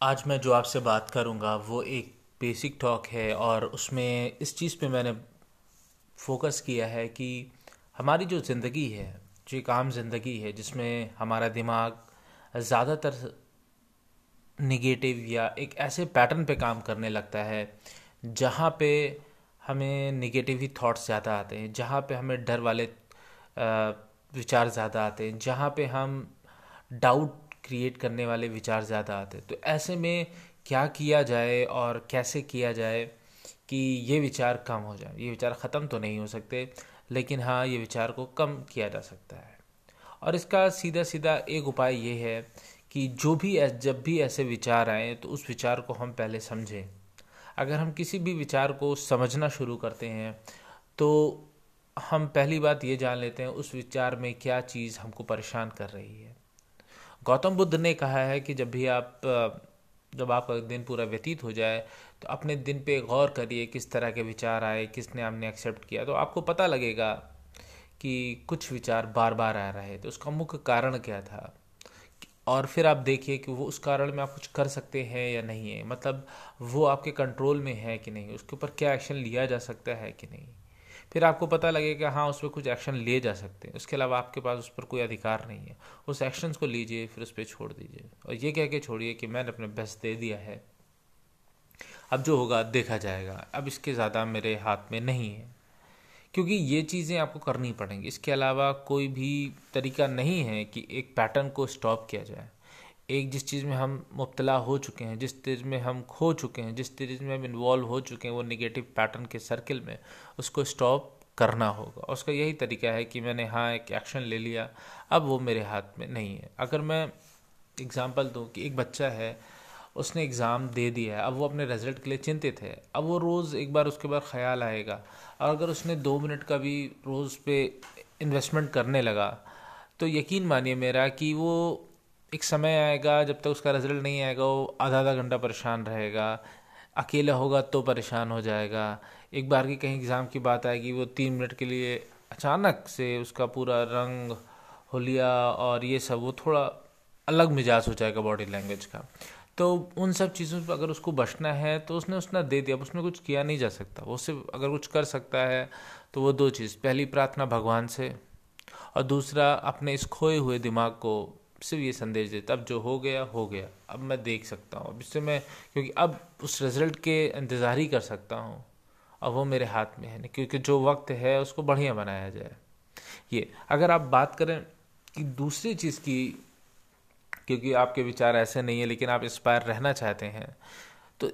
आज मैं जो आपसे बात करूँगा, वो एक बेसिक टॉक है और उसमें इस चीज़ पे मैंने फोकस किया है कि हमारी जो ज़िंदगी है, जो एक आम ज़िंदगी है, जिसमें हमारा दिमाग ज़्यादातर निगेटिव या एक ऐसे पैटर्न पे काम करने लगता है, जहाँ पे हमें निगेटिव ही थॉट्स ज़्यादा आते हैं, जहाँ पे हमें डर वाले विचार ज़्यादा आते हैं, जहाँ पे हम डाउट क्रिएट करने वाले विचार ज़्यादा आते तो ऐसे में क्या किया जाए और कैसे किया जाए कि ये विचार कम हो जाए? ये विचार ख़त्म तो नहीं हो सकते, लेकिन हाँ ये विचार को कम किया जा सकता है। और इसका सीधा सीधा एक उपाय ये है कि जो भी जब भी ऐसे विचार आए तो उस विचार को हम पहले समझें। अगर हम किसी भी विचार को समझना शुरू करते हैं तो हम पहली बात ये जान लेते हैं, उस विचार में क्या चीज़ हमको परेशान कर रही है। गौतम बुद्ध ने कहा है कि जब भी आप, जब आपका दिन पूरा व्यतीत हो जाए तो अपने दिन पे गौर करिए किस तरह के विचार आए, किसने आपने एक्सेप्ट किया। तो आपको पता लगेगा कि कुछ विचार बार बार आ रहे तो उसका मुख्य कारण क्या था? और फिर आप देखिए कि वो उस कारण में आप कुछ कर सकते हैं या नहीं है। मतलब वो आपके कंट्रोल में है कि नहीं? उसके ऊपर क्या एक्शन लिया जा सकता है कि नहीं? फिर आपको पता लगेगा हाँ उस पर कुछ एक्शन लिए जा सकते हैं। उसके अलावा आपके पास उस पर कोई अधिकार नहीं है। उस एक्शन को लीजिए, फिर उस पर छोड़ दीजिए। और ये कह के छोड़िए कि मैंने अपने बेस्ट दे दिया है। अब जो होगा, देखा जाएगा। अब इसके ज़्यादा मेरे हाथ में नहीं है। क्योंकि ये चीज़ें आपको करनी पड़ेंगी। इसके अलावा कोई भी तरीका नहीं है कि एक पैटर्न को स्टॉप किया जाए। एक जिस चीज़ में हम मुबतला हो चुके हैं, जिस चीज़ में हम खो चुके हैं, जिस चीज़ में हम इन्वॉल्व हो चुके हैं, वो निगेटिव पैटर्न के सर्किल में, उसको स्टॉप करना होगा। उसका यही तरीका है कि मैंने हाँ एक एक्शन ले लिया, अब वो मेरे हाथ में नहीं है। अगर मैं एग्ज़ाम्पल दूँ कि एक बच्चा है, उसने एग्ज़ाम दे दिया है, अब वो अपने रिज़ल्ट के लिए चिंतित है, अब वो रोज़ एक बार उसके बाद ख्याल आएगा, और अगर उसने दो मिनट का भी रोज़ पे इन्वेस्टमेंट करने लगा तो यकीन मानिए मेरा कि वो एक समय आएगा, जब तक उसका रिज़ल्ट नहीं आएगा, वो आधा आधा घंटा परेशान रहेगा। अकेला होगा तो परेशान हो जाएगा। एक बार की कहीं एग्ज़ाम की बात आएगी, वो तीन मिनट के लिए अचानक से उसका पूरा रंग, होलिया और ये सब, वो थोड़ा अलग मिजाज हो जाएगा बॉडी लैंग्वेज का। तो उन सब चीज़ों पर अगर उसको बचना है तो उसने उसने दे दिया। उसमें कुछ किया नहीं जा सकता। वो सिर्फ़ अगर कुछ कर सकता है तो वो दो चीज़। पहली प्रार्थना भगवान से और दूसरा अपने इस खोए हुए दिमाग को सिर्फ़ ये संदेश देता, अब जो हो गया हो गया, अब मैं देख सकता हूँ, अब इससे मैं, क्योंकि अब उस रिज़ल्ट के इंतज़ार ही कर सकता हूँ, अब वो मेरे हाथ में है, क्योंकि जो वक्त है उसको बढ़िया बनाया जाए। ये, अगर आप बात करें कि दूसरी चीज़ की, क्योंकि आपके विचार ऐसे नहीं है, लेकिन आप इंस्पायर रहना चाहते हैं तो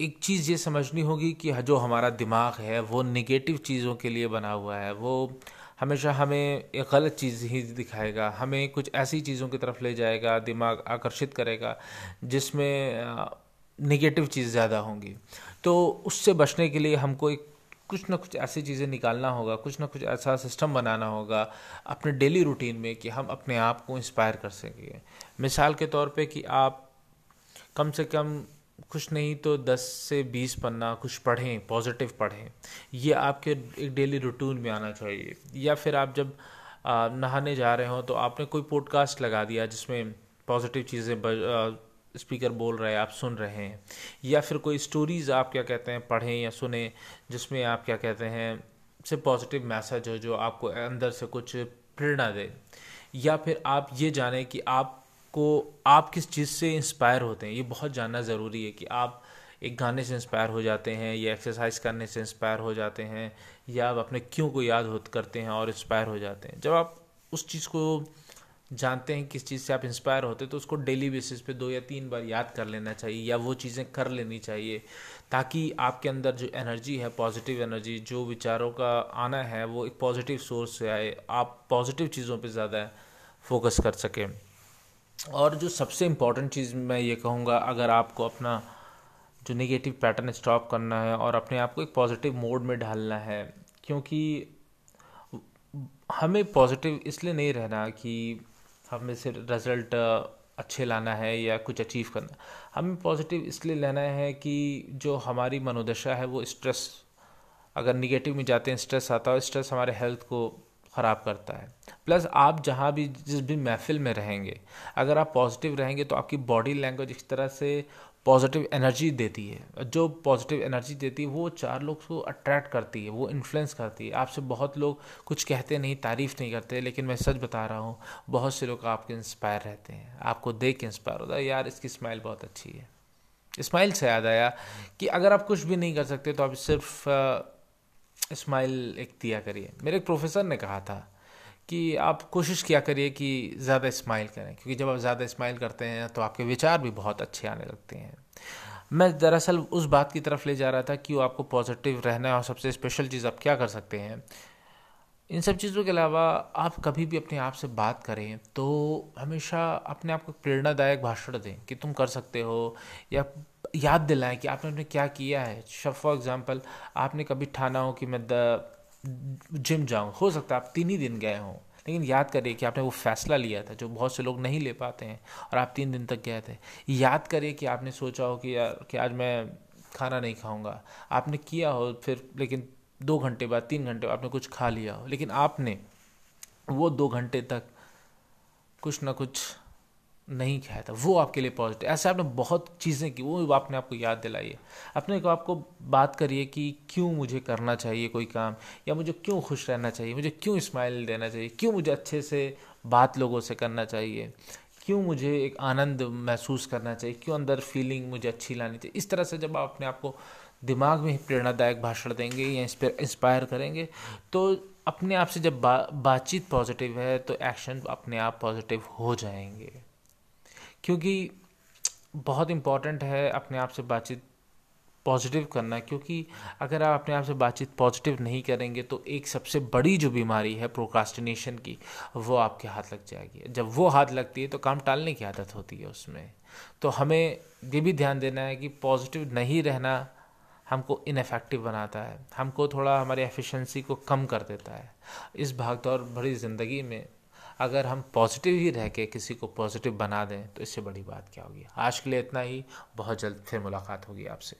एक चीज़ ये समझनी होगी कि जो हमारा दिमाग है, वो निगेटिव चीज़ों के लिए बना हुआ है, वो हमेशा हमें एक गलत चीज़ ही दिखाएगा, हमें कुछ ऐसी चीज़ों की तरफ़ ले जाएगा, दिमाग आकर्षित करेगा, जिसमें निगेटिव चीज़ ज़्यादा होंगी। तो उससे बचने के लिए हमको एक, कुछ ना कुछ ऐसी चीज़ें निकालना होगा, कुछ ना कुछ ऐसा सिस्टम बनाना होगा, अपने डेली रूटीन में कि हम अपने आप को इंस्पायर कर सकें। मिसाल के तौर पे कि आप कम से कम कुछ नहीं तो दस से बीस पन्ना कुछ पढ़ें पॉजिटिव पढ़ें। ये आपके एक डेली रूटीन में आना चाहिए। या फिर आप जब नहाने जा रहे हो तो आपने कोई पॉडकास्ट लगा दिया जिसमें पॉजिटिव चीज़ें स्पीकर बोल रहे हैं, आप सुन रहे हैं। या फिर कोई स्टोरीज़ आप क्या कहते हैं, पढ़ें या सुने, जिसमें आप क्या कहते हैं से पॉजिटिव मैसेज हो जो आपको अंदर से कुछ प्रेरणा दे। या फिर आप ये जानें कि आप को आप किस चीज़ से इंस्पायर होते हैं? ये बहुत जानना ज़रूरी है कि आप एक गाने से इंस्पायर हो जाते हैं, या एक्सरसाइज करने से इंस्पायर हो जाते हैं, या आप अपने क्यों को याद हो करते हैं और इंस्पायर हो जाते हैं। जब आप उस चीज़ को जानते हैं, किस चीज़ से आप इंस्पायर होते हैं तो उसको डेली बेसिस पे दो या तीन बार याद कर लेना चाहिए, या वो चीज़ें कर लेनी चाहिए, ताकि आपके अंदर जो एनर्जी है पॉजिटिव एनर्जी जो विचारों का आना है, वो एक पॉजिटिव सोर्स से आए। आप पॉजिटिव चीज़ों पे ज़्यादा फोकस कर सकें। और जो सबसे इंपॉर्टेंट चीज़ मैं ये कहूँगा, अगर आपको अपना जो नेगेटिव पैटर्न स्टॉप करना है और अपने आप को एक पॉजिटिव मोड में ढालना है, क्योंकि हमें पॉजिटिव इसलिए नहीं रहना कि हमें से रिज़ल्ट अच्छे लाना है या कुछ अचीव करना। हमें पॉजिटिव इसलिए लेना है कि जो हमारी मनोदशा है वो स्ट्रेस अगर निगेटिव में जाते हैं स्ट्रेस आता है स्ट्रेस हमारे हेल्थ को ख़राब करता है। प्लस आप जहाँ भी, जिस भी महफिल में रहेंगे, अगर आप पॉजिटिव रहेंगे तो आपकी बॉडी लैंग्वेज इस तरह से पॉजिटिव एनर्जी देती है। जो पॉजिटिव एनर्जी देती है, वो चार लोग को अट्रैक्ट करती है, वो इन्फ्लुएंस करती है। आपसे बहुत लोग कुछ कहते नहीं, तारीफ़ नहीं करते, लेकिन मैं सच बता रहा हूँ, बहुत से लोग आपके इंस्पायर रहते हैं। आपको देख के इंस्पायर होता है, यार इसकी स्माइल बहुत अच्छी है। स्माइल से याद आया कि अगर आप कुछ भी नहीं कर सकते तो आप सिर्फ़ स्माइल एक दिया करिए। मेरे एक प्रोफेसर ने कहा था कि आप कोशिश किया करिए कि ज़्यादा स्माइल करें, क्योंकि जब आप ज़्यादा स्माइल करते हैं तो आपके विचार भी बहुत अच्छे आने लगते हैं। मैं दरअसल उस बात की तरफ़ ले जा रहा था कि वो आपको पॉजिटिव रहना है और सबसे स्पेशल चीज़ आप क्या कर सकते हैं। इन सब चीज़ों के अलावा आप कभी भी अपने आप से बात करें तो हमेशा अपने आप को प्रेरणादायक भाषण दें कि तुम कर सकते हो या याद दिलाएँ कि आपने अपने क्या किया है। फॉर एग्ज़ाम्पल आपने कभी ठाना हो कि मैं जिम जाऊँ। हो सकता है आप तीन ही दिन गए हों, लेकिन याद करिए कि आपने वो फैसला लिया था जो बहुत से लोग नहीं ले पाते हैं और आप तीन दिन तक गए थे। याद करिए कि आपने सोचा हो कि यार कि आज मैं खाना नहीं खाऊँगा। आपने किया हो फिर, लेकिन दो घंटे बाद, तीन घंटे बाद आपने कुछ खा लिया हो, लेकिन आपने वो दो घंटे तक कुछ ना कुछ नहीं खाया था, वो आपके लिए पॉजिटिव ऐसे आपने बहुत चीज़ें की, वो आपने आपको याद दिलाई है अपने को आपको बात करिए कि क्यों मुझे करना चाहिए कोई काम, या मुझे क्यों खुश रहना चाहिए, मुझे क्यों स्माइल देना चाहिए, क्यों मुझे अच्छे से बात लोगों से करना चाहिए, क्यों मुझे एक आनंद महसूस करना चाहिए, क्यों अंदर फीलिंग मुझे अच्छी लानी चाहिए। इस तरह से जब आप अपने आप को दिमाग में ही प्रेरणादायक भाषण देंगे या इंस्पायर करेंगे। तो अपने आप से जब बा, बातचीत पॉजिटिव है तो एक्शन अपने आप पॉजिटिव हो जाएँगे। क्योंकि बहुत इंपॉर्टेंट है अपने आप से बातचीत पॉजिटिव करना, क्योंकि अगर आप अपने आप से बातचीत पॉजिटिव नहीं करेंगे तो एक सबसे बड़ी जो बीमारी है प्रोकास्टिनेशन की, वो आपके हाथ लग जाएगी। जब वो हाथ लगती है तो काम टालने की आदत होती है उसमें। तो हमें ये भी ध्यान देना है कि पॉजिटिव नहीं रहना हमको इनफेक्टिव बनाता है। हमको थोड़ा हमारी एफिशिएंसी को कम कर देता है। इस भागदौड़ भरी ज़िंदगी में अगर हम पॉजिटिव ही रह के किसी को पॉजिटिव बना दें तो इससे बड़ी बात क्या होगी? आज के लिए इतना ही। बहुत जल्द फिर मुलाकात होगी आपसे।